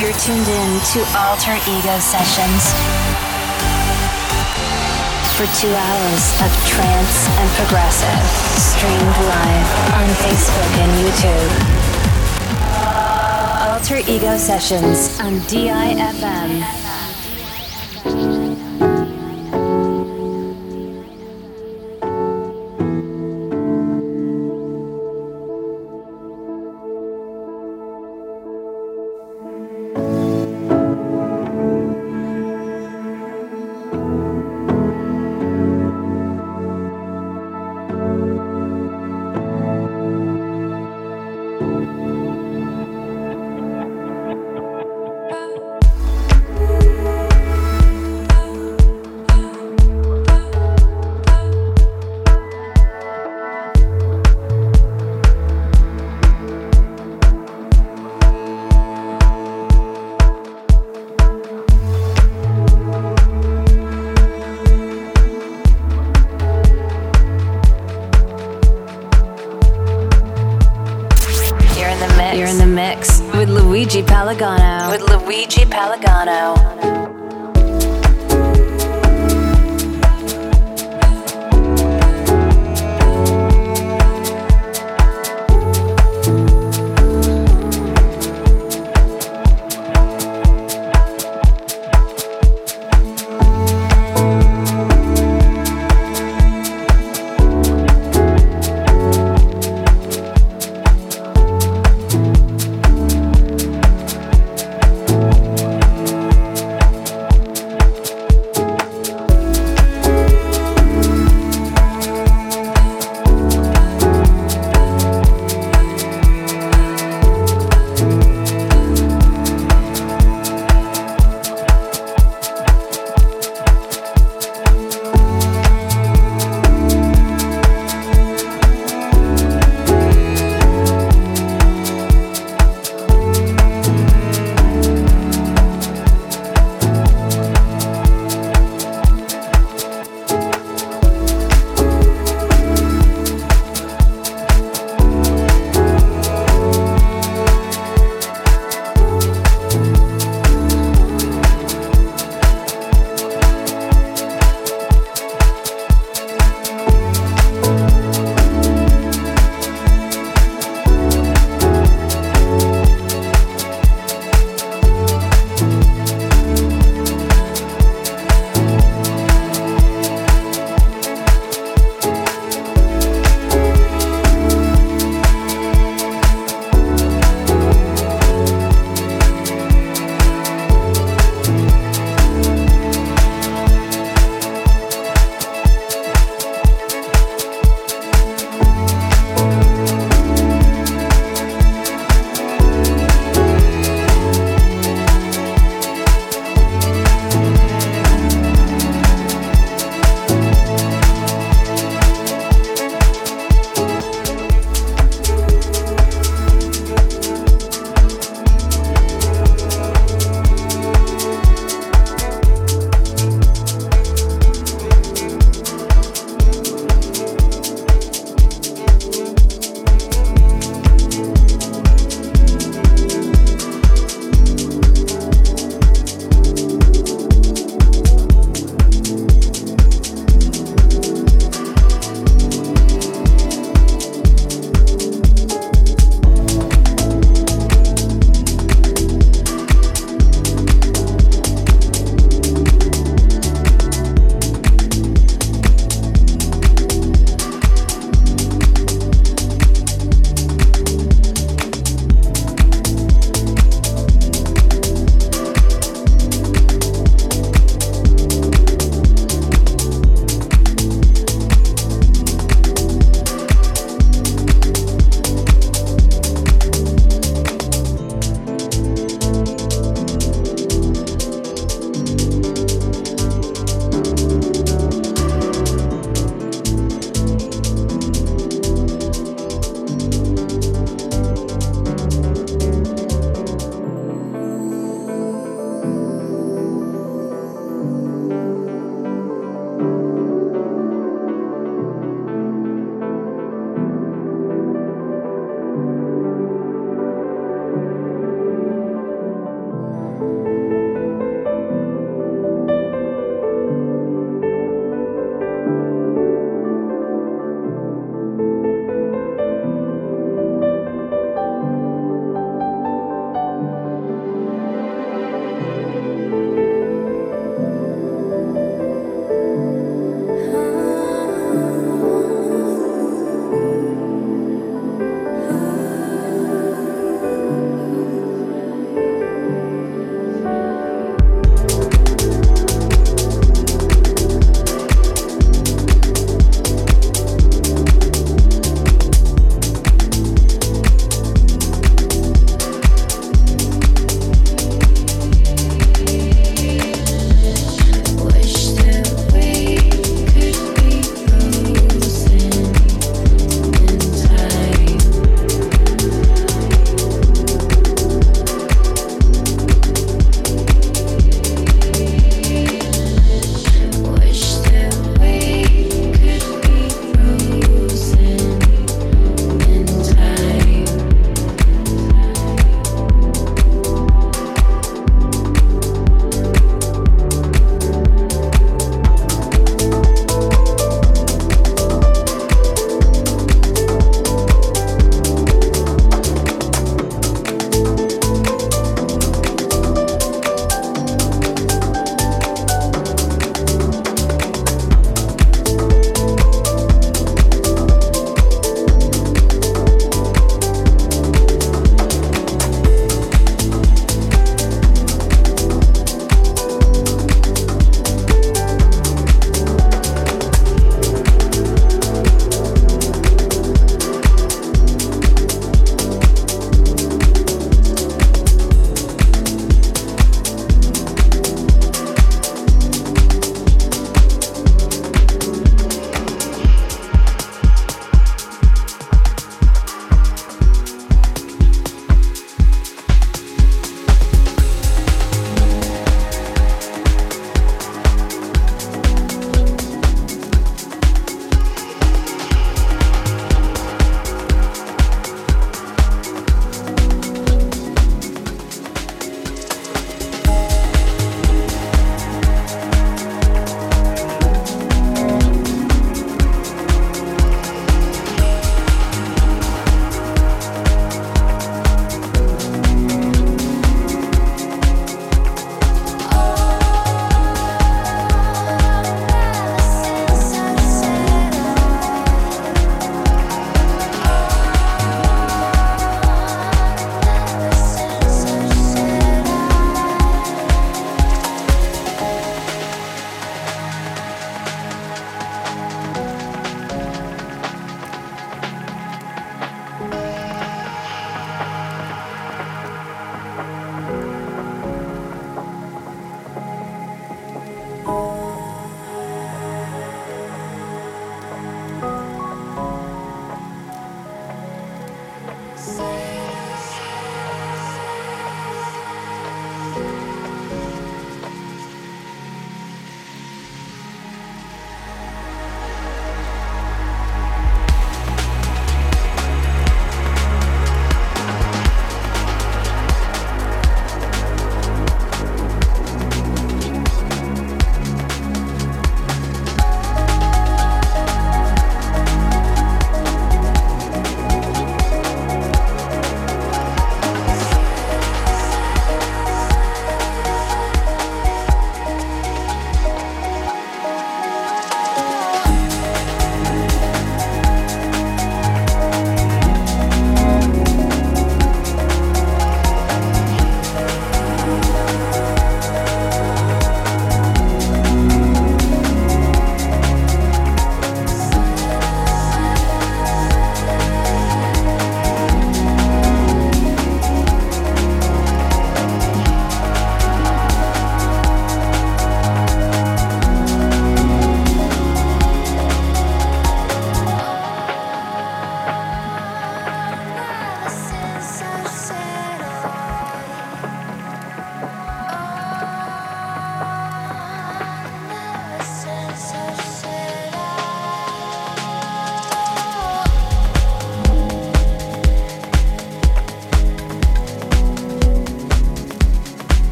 You're tuned in to Alter Ego Sessions for two hours of trance and progressive, streamed live on Facebook and YouTube. Alter Ego Sessions on DIFM.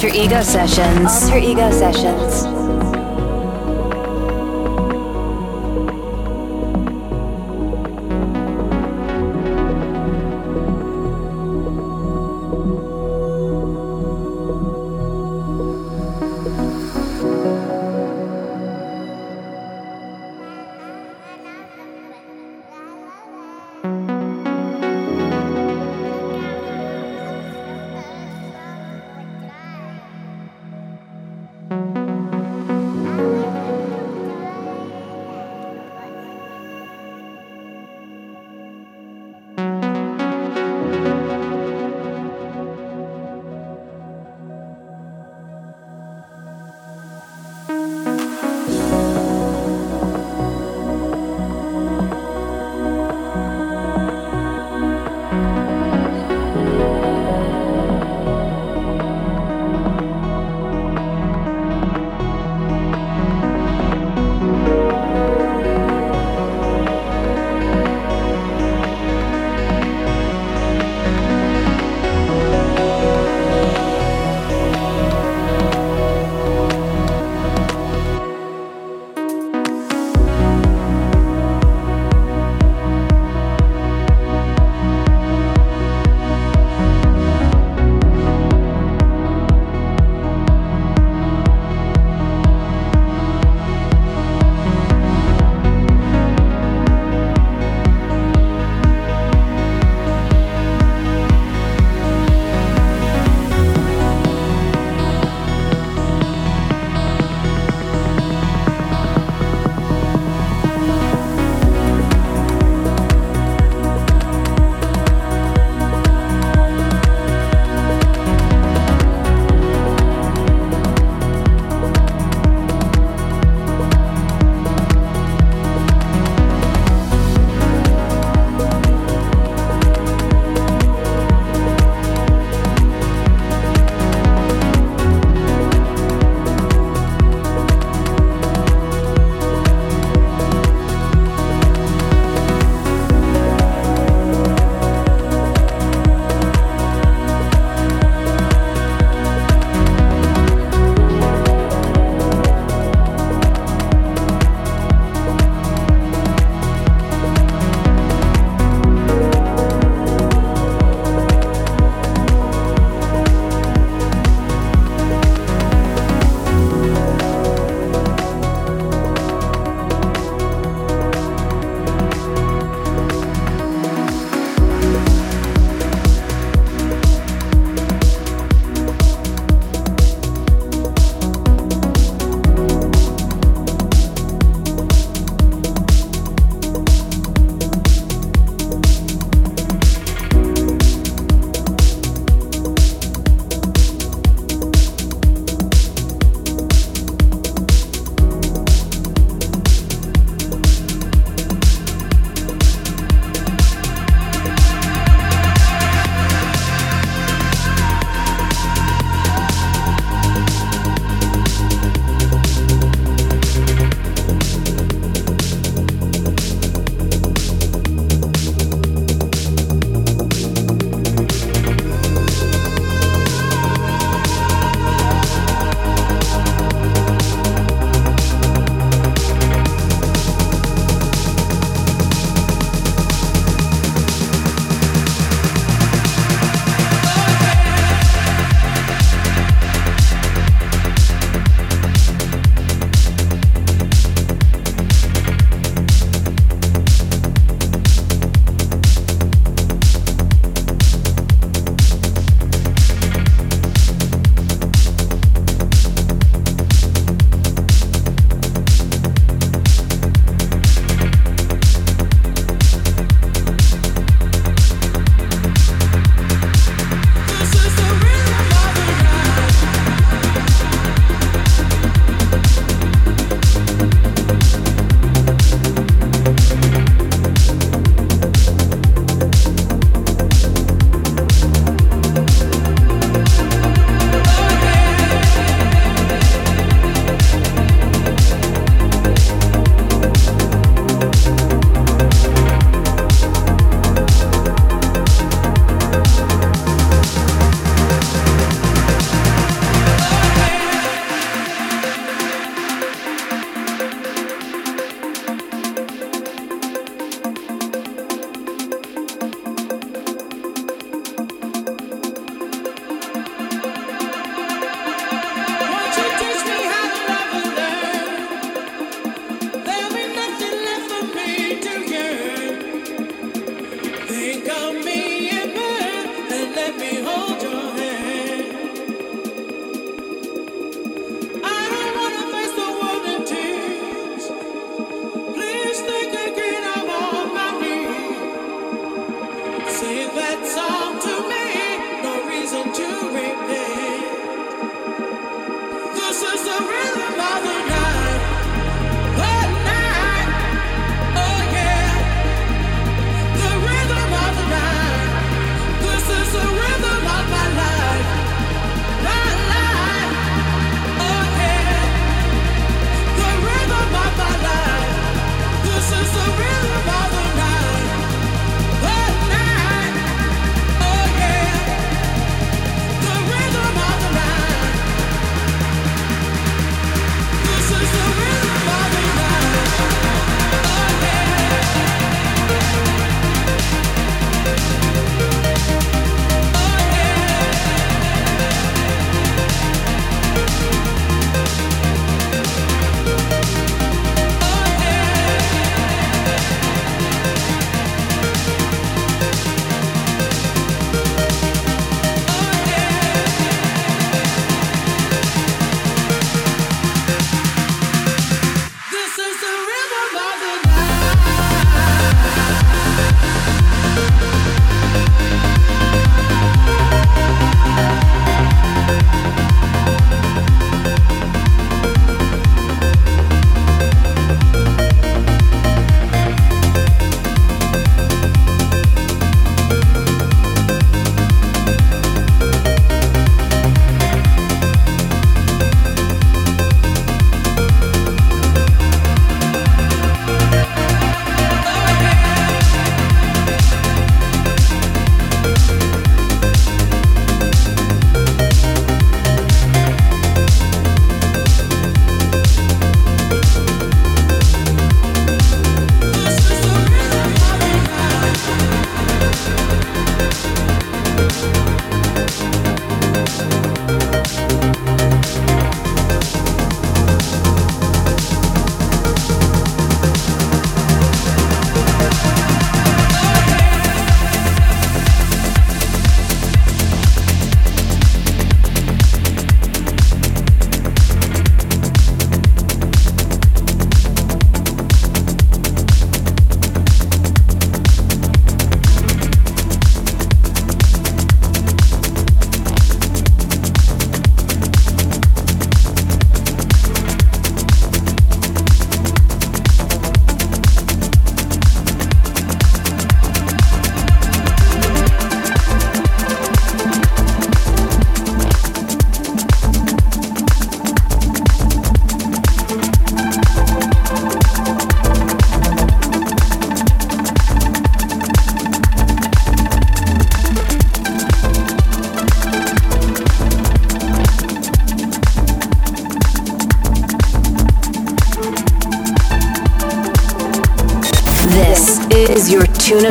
Alter Ego Sessions. Alter Ego Sessions.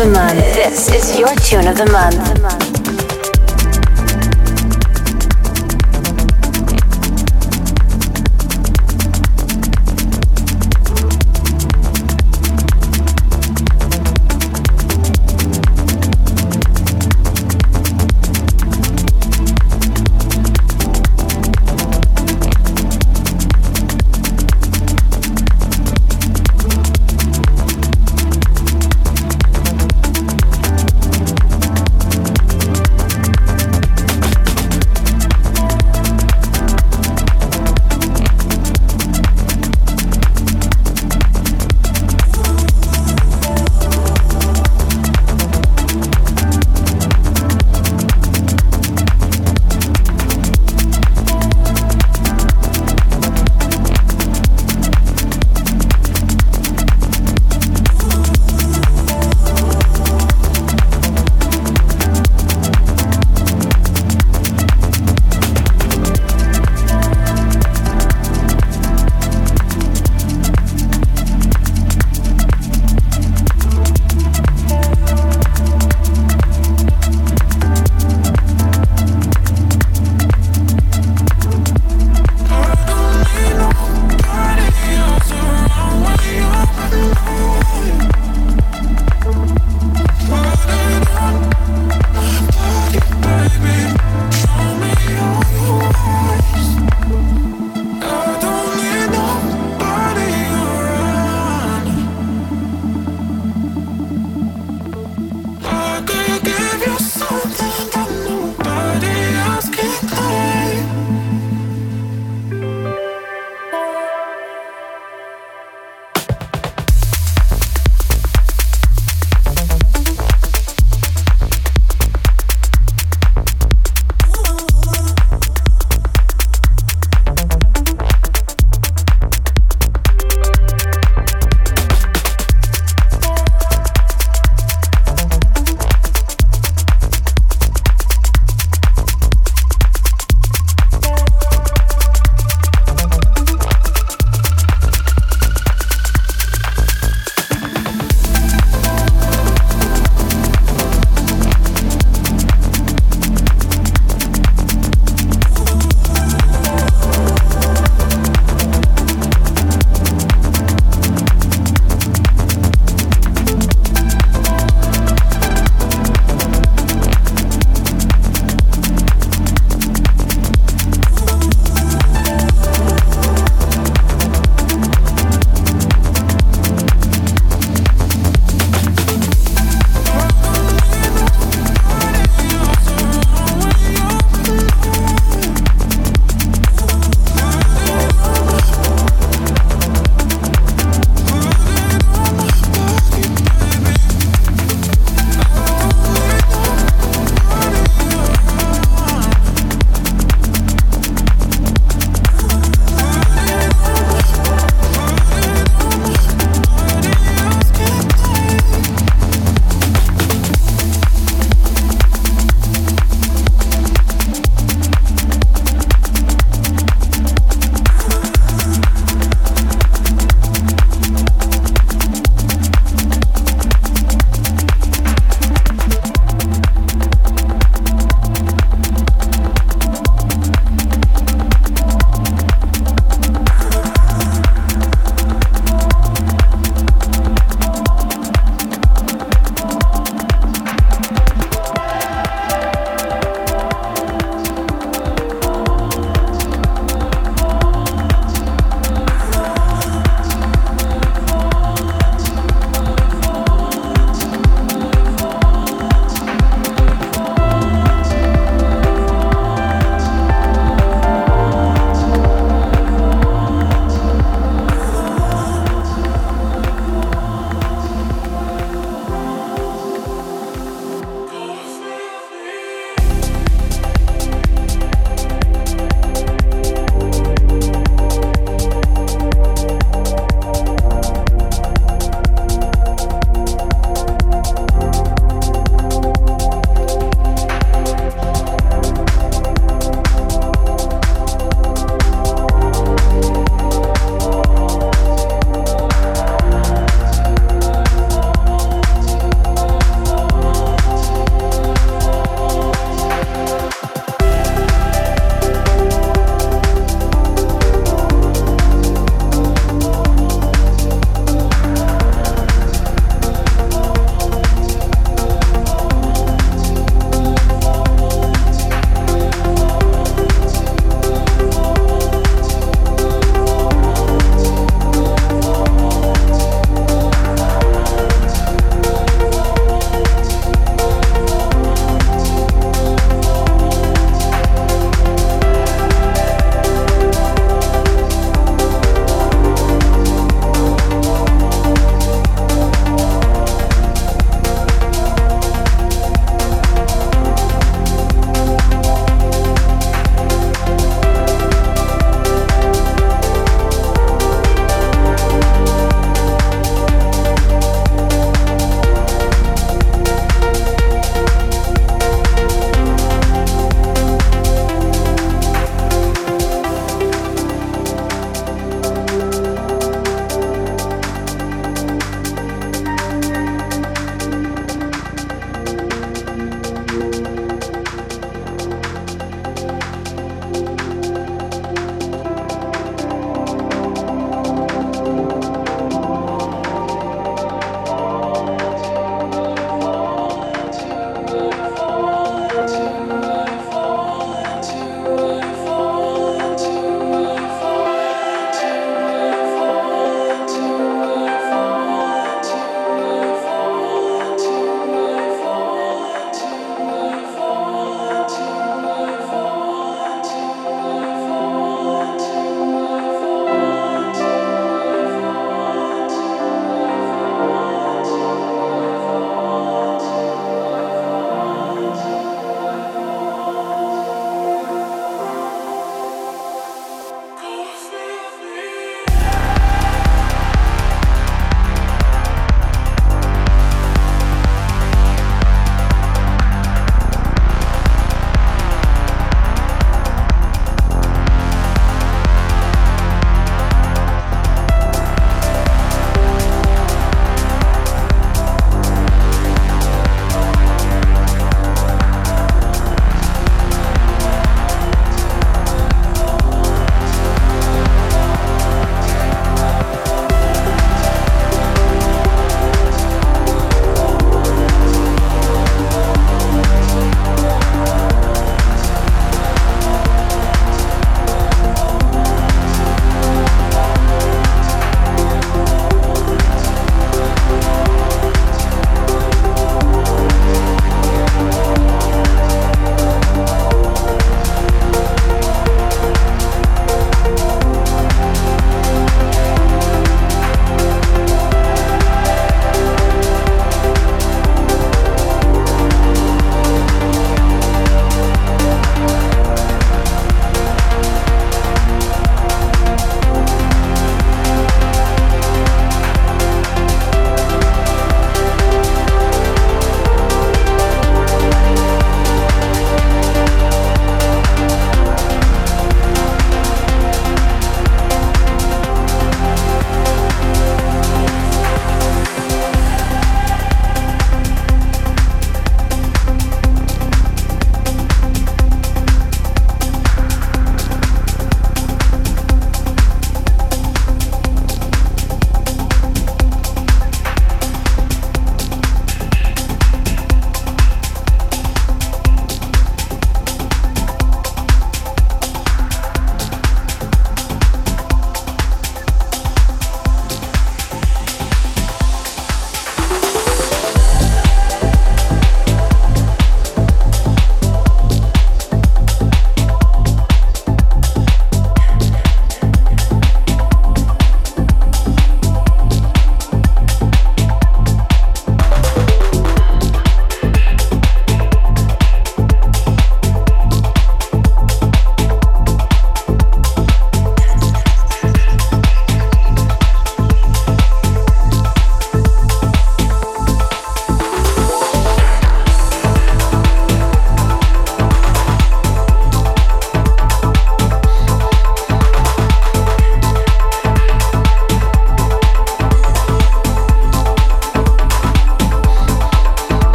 The month. This is your tune of the month.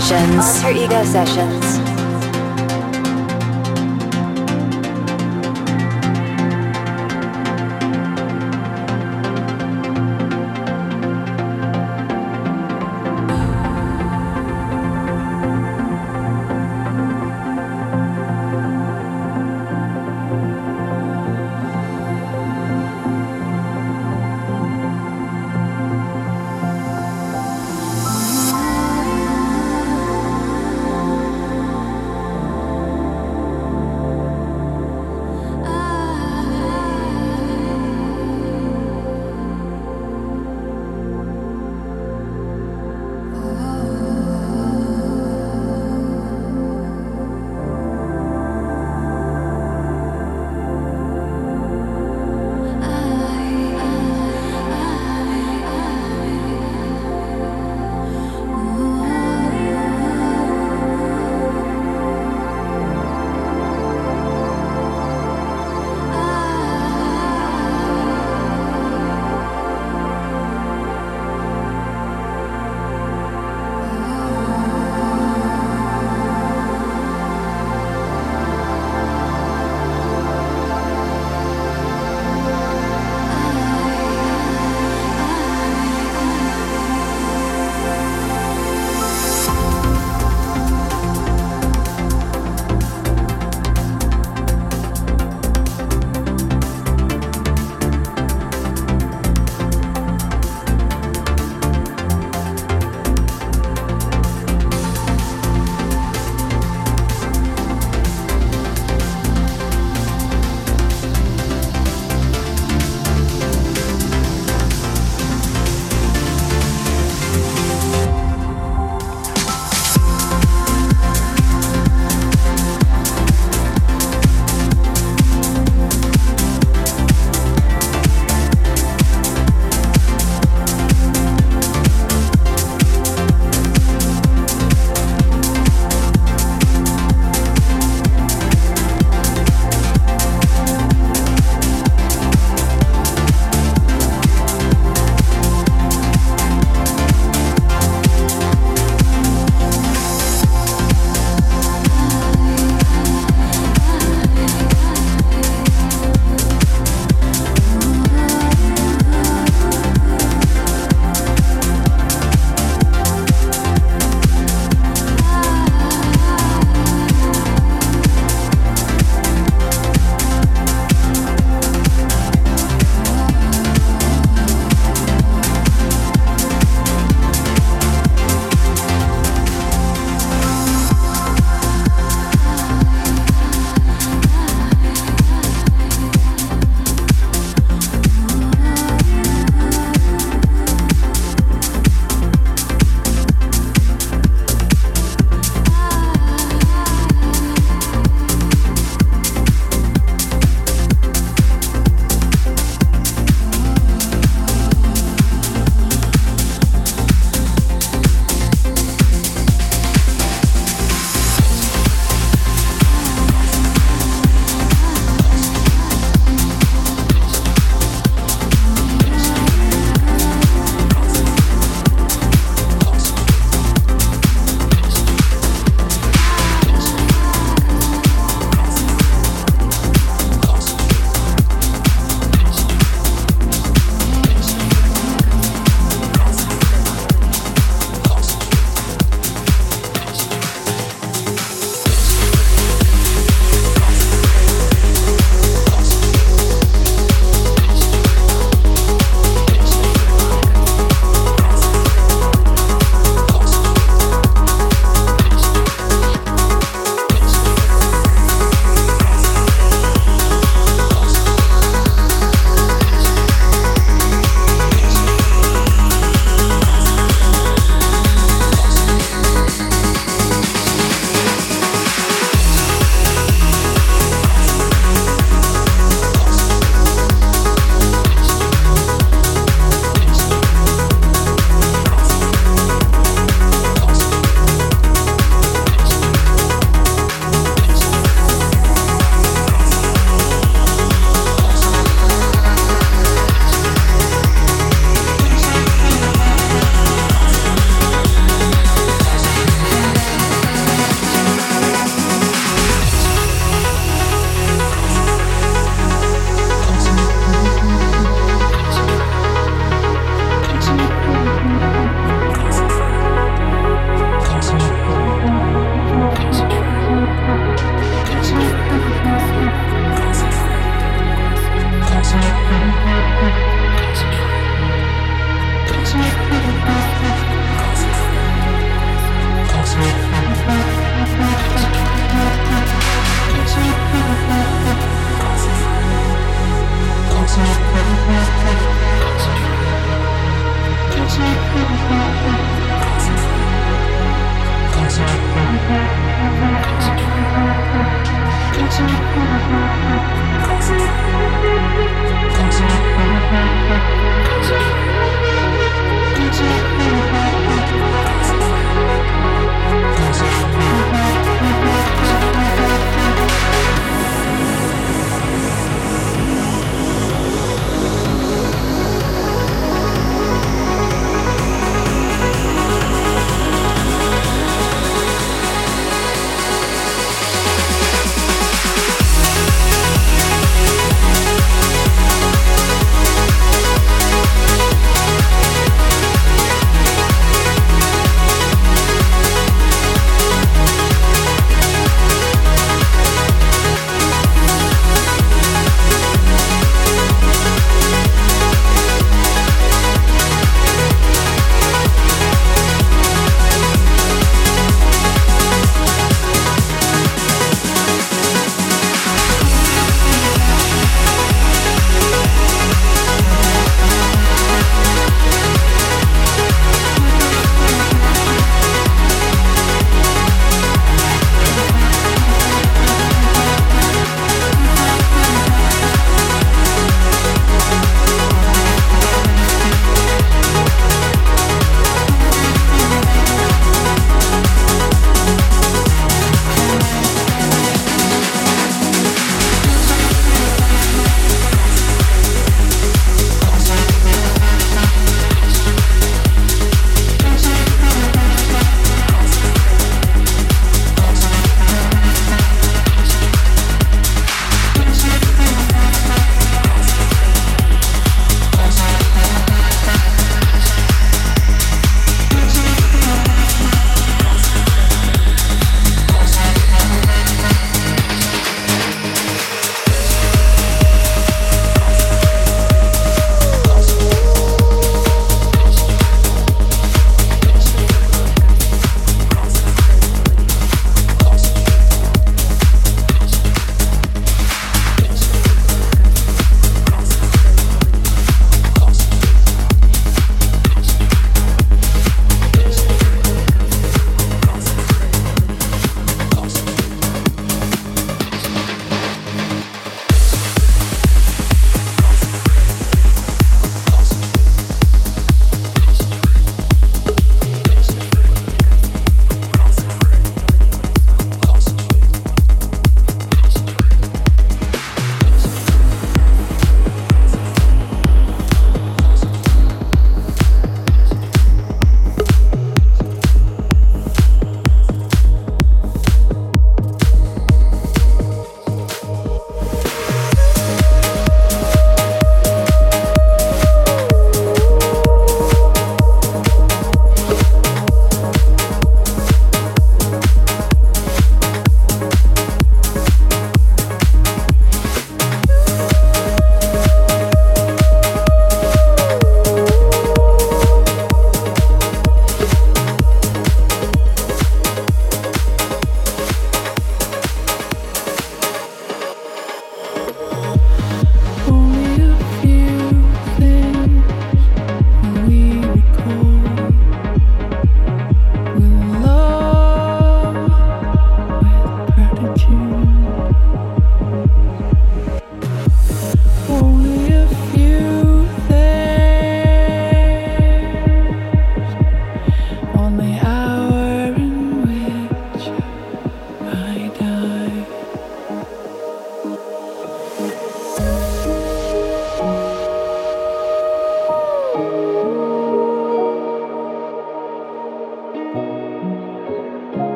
Sessions. Alter Ego Sessions.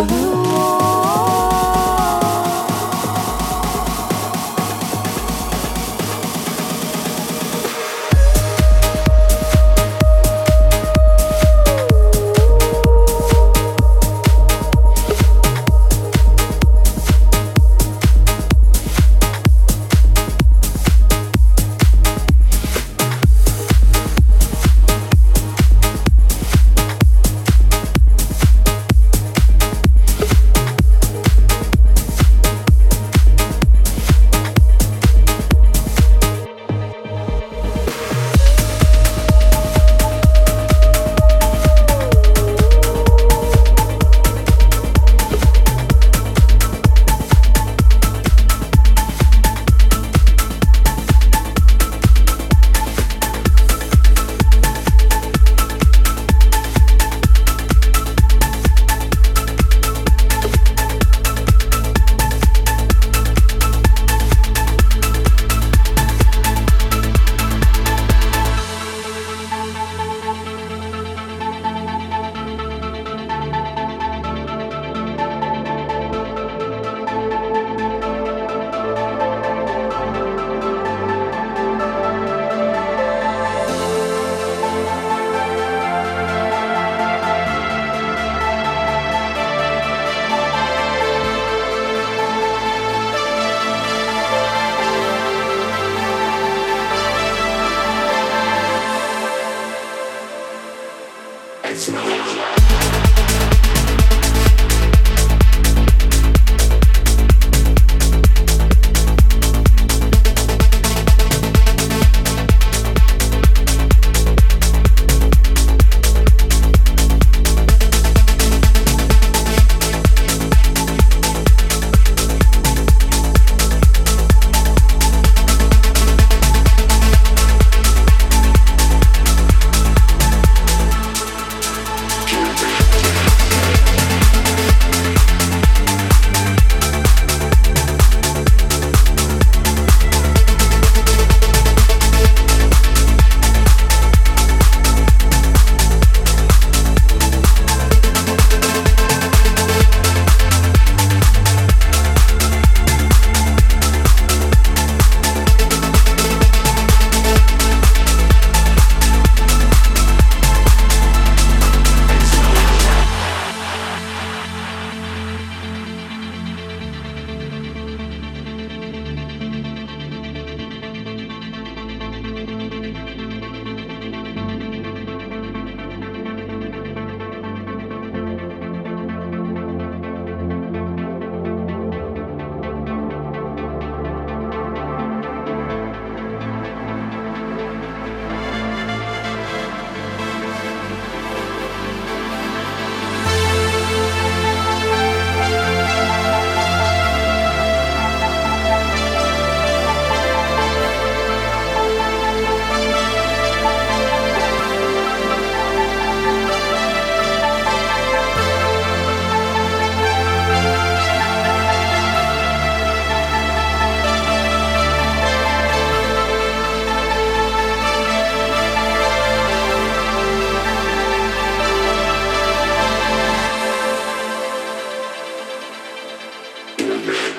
love.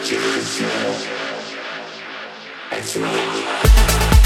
to the zero. It's not.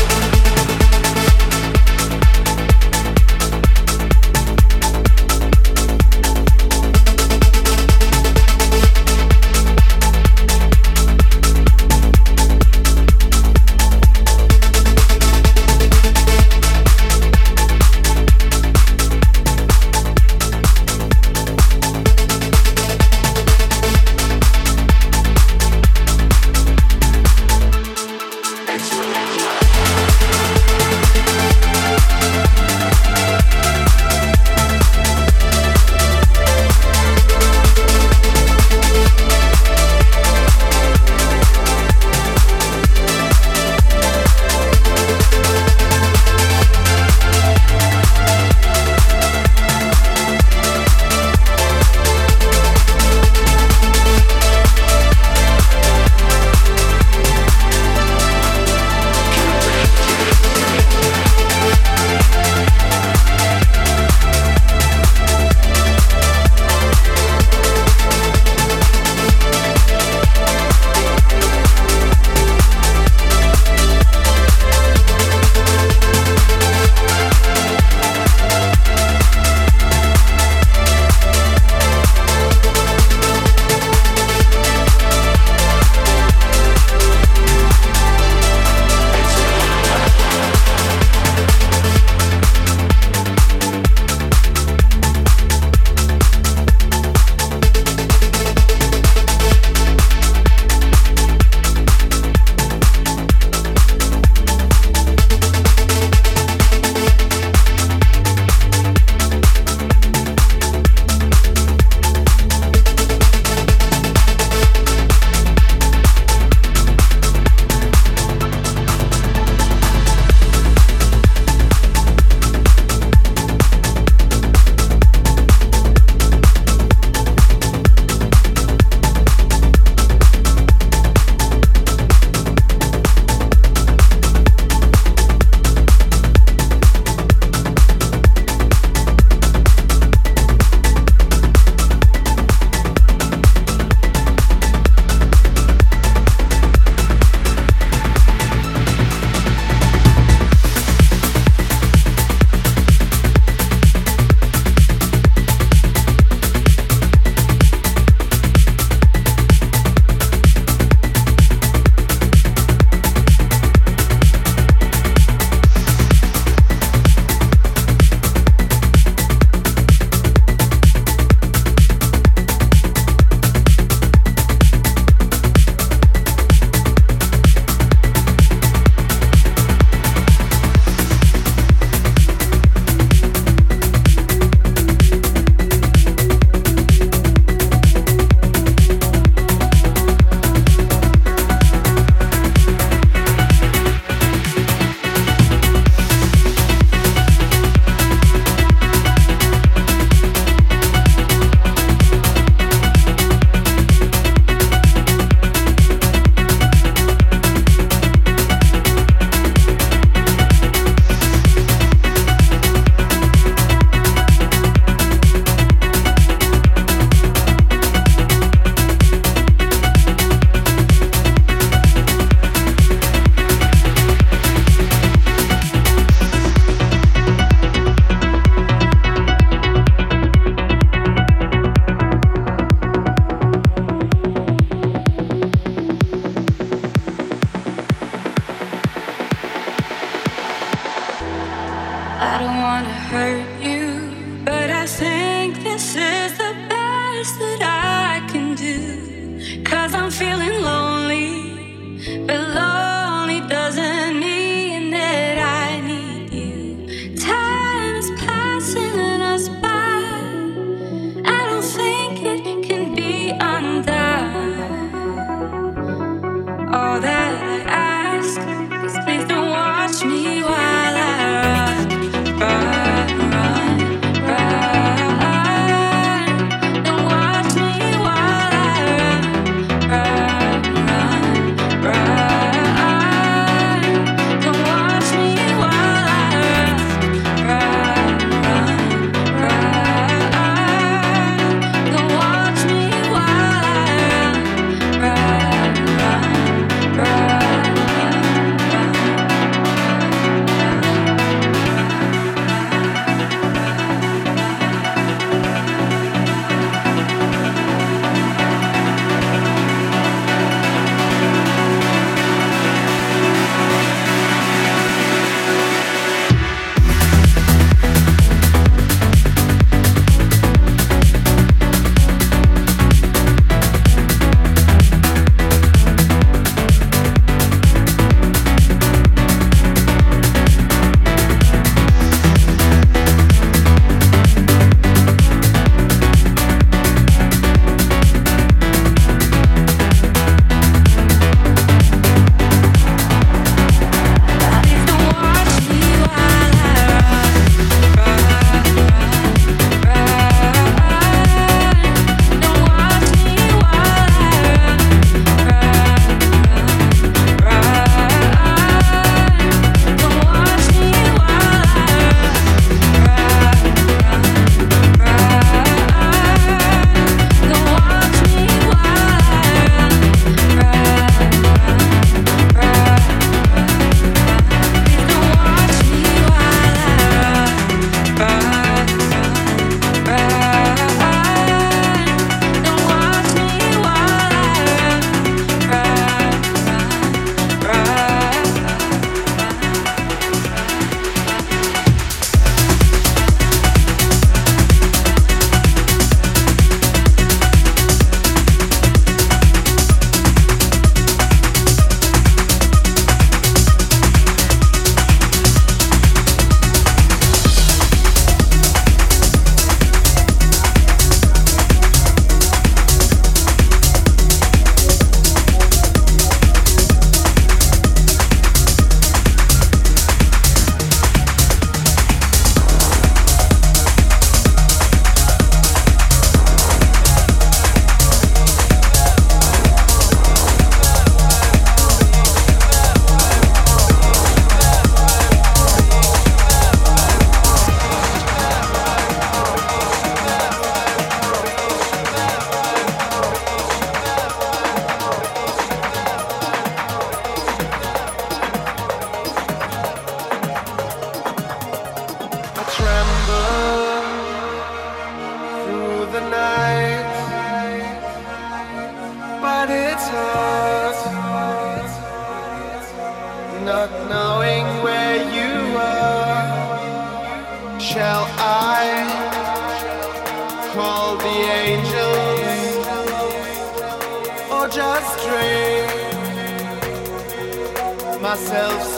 myself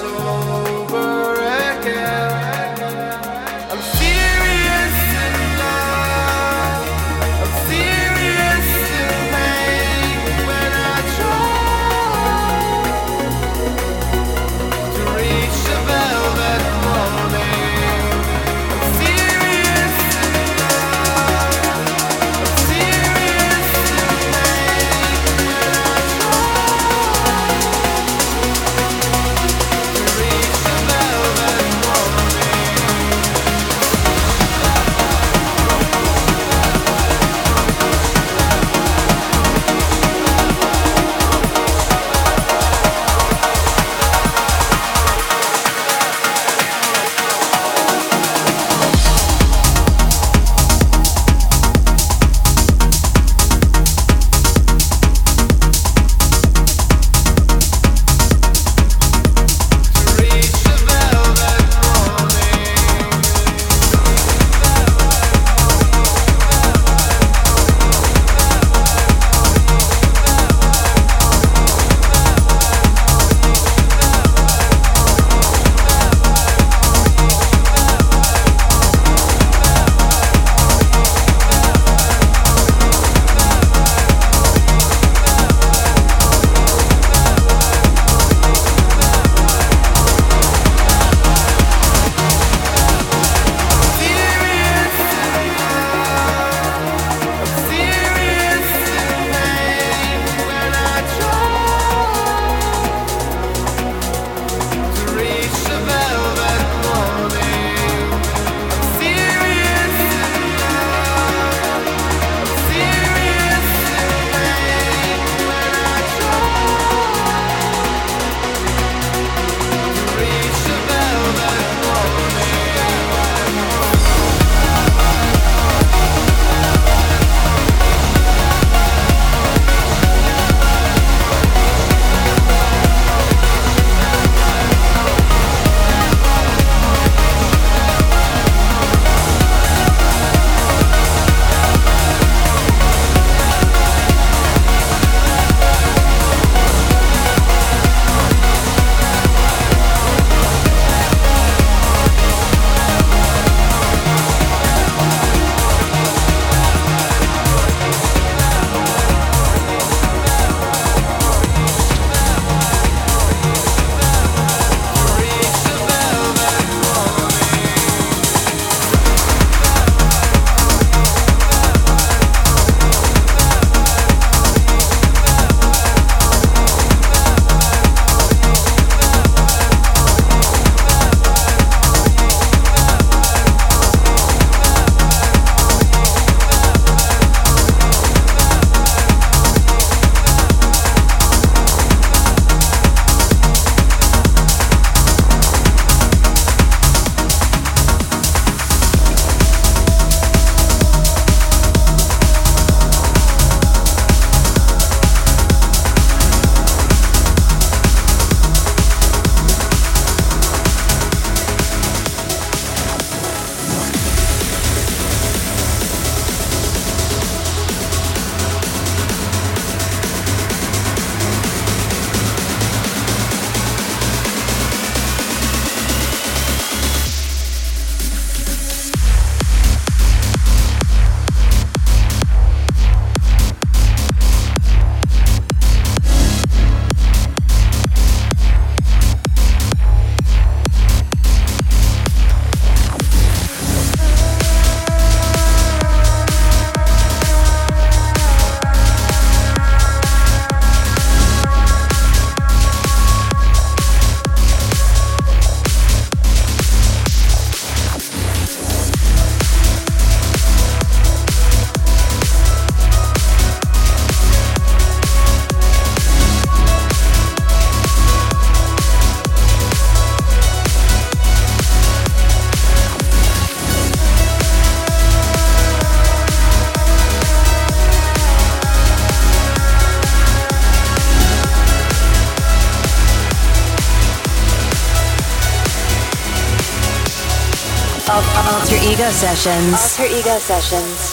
Ego Sessions. Alter Ego Sessions.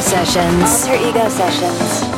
Sessions. Alter Ego Sessions.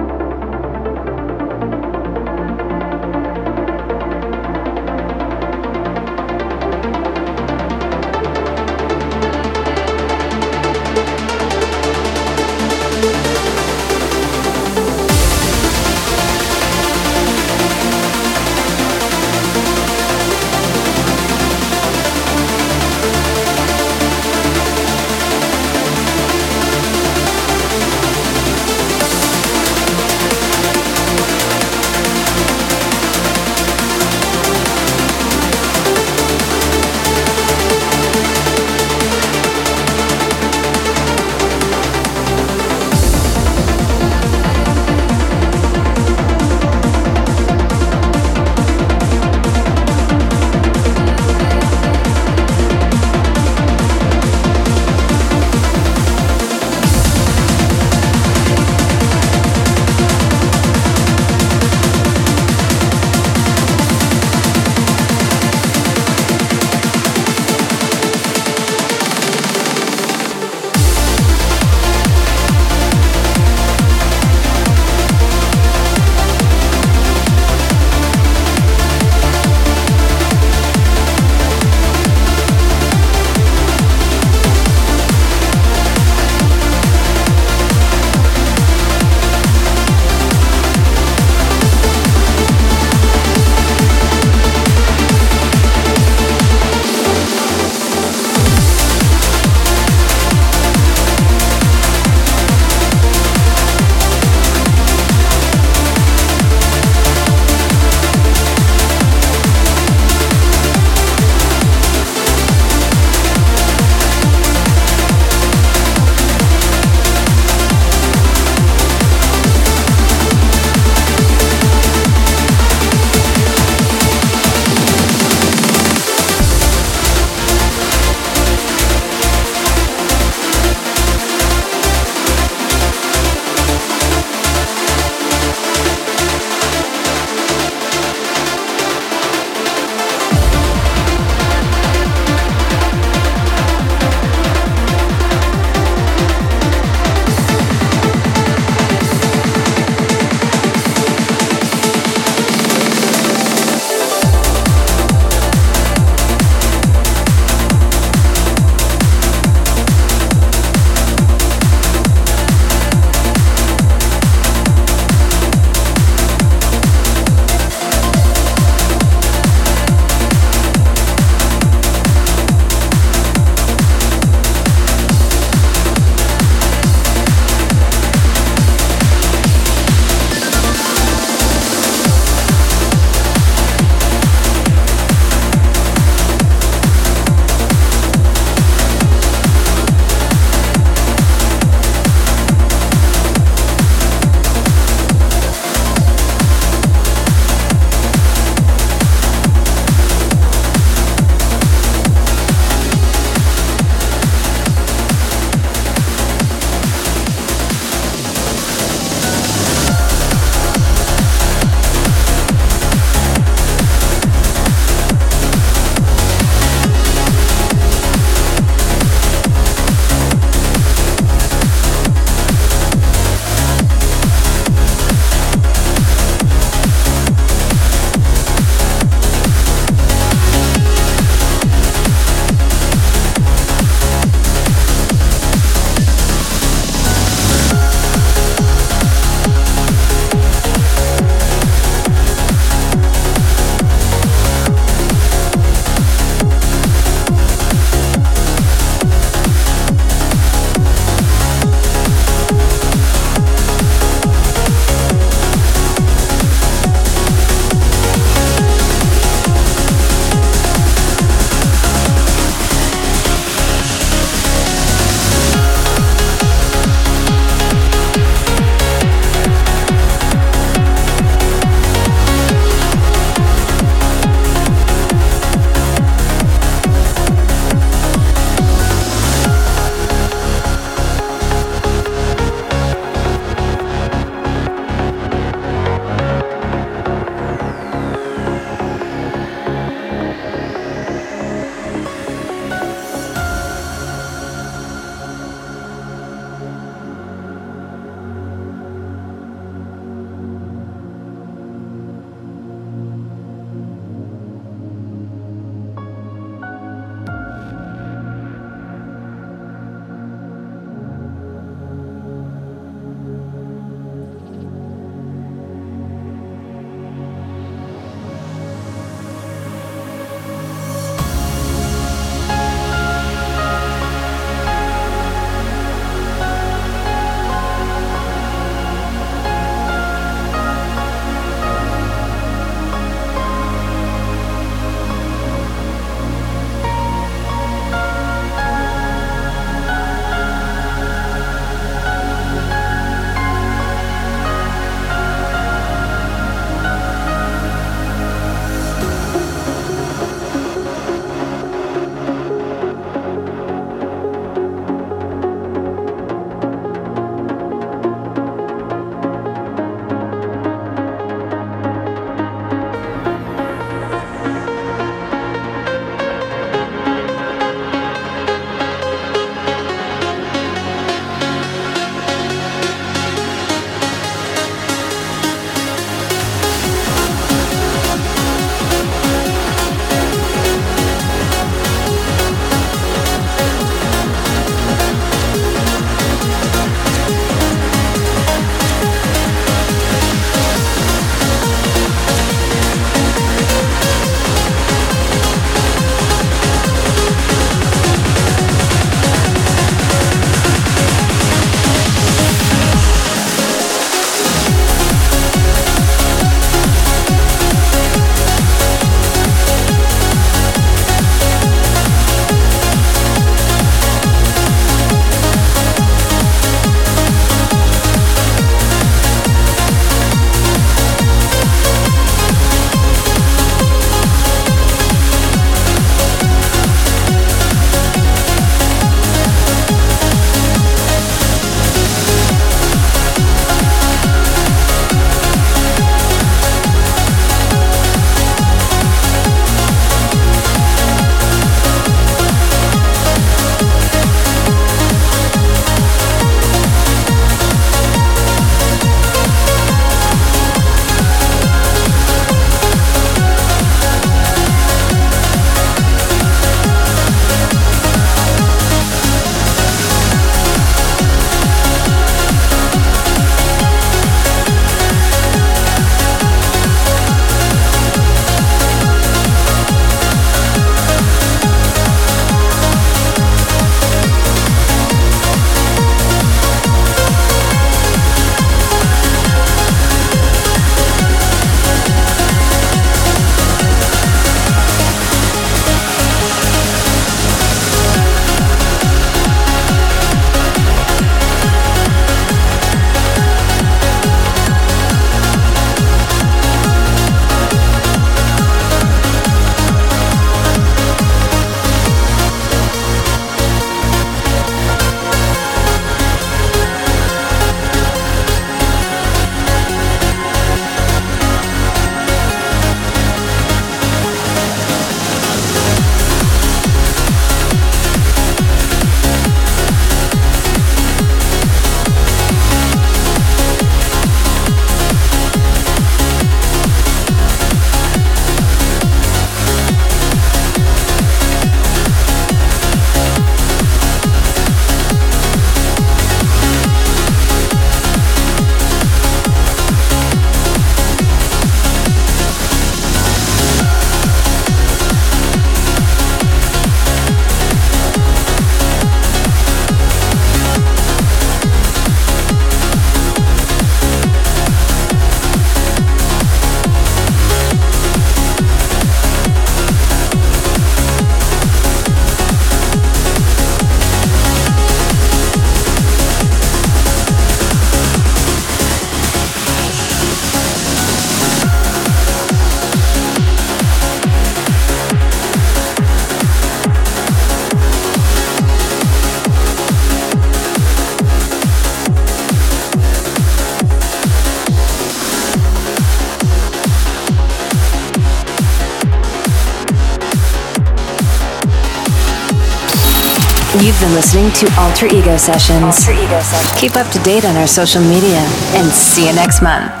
Been listening to Alter Ego Sessions. Alter Ego Sessions. Keep up to date on our social media and see you next month.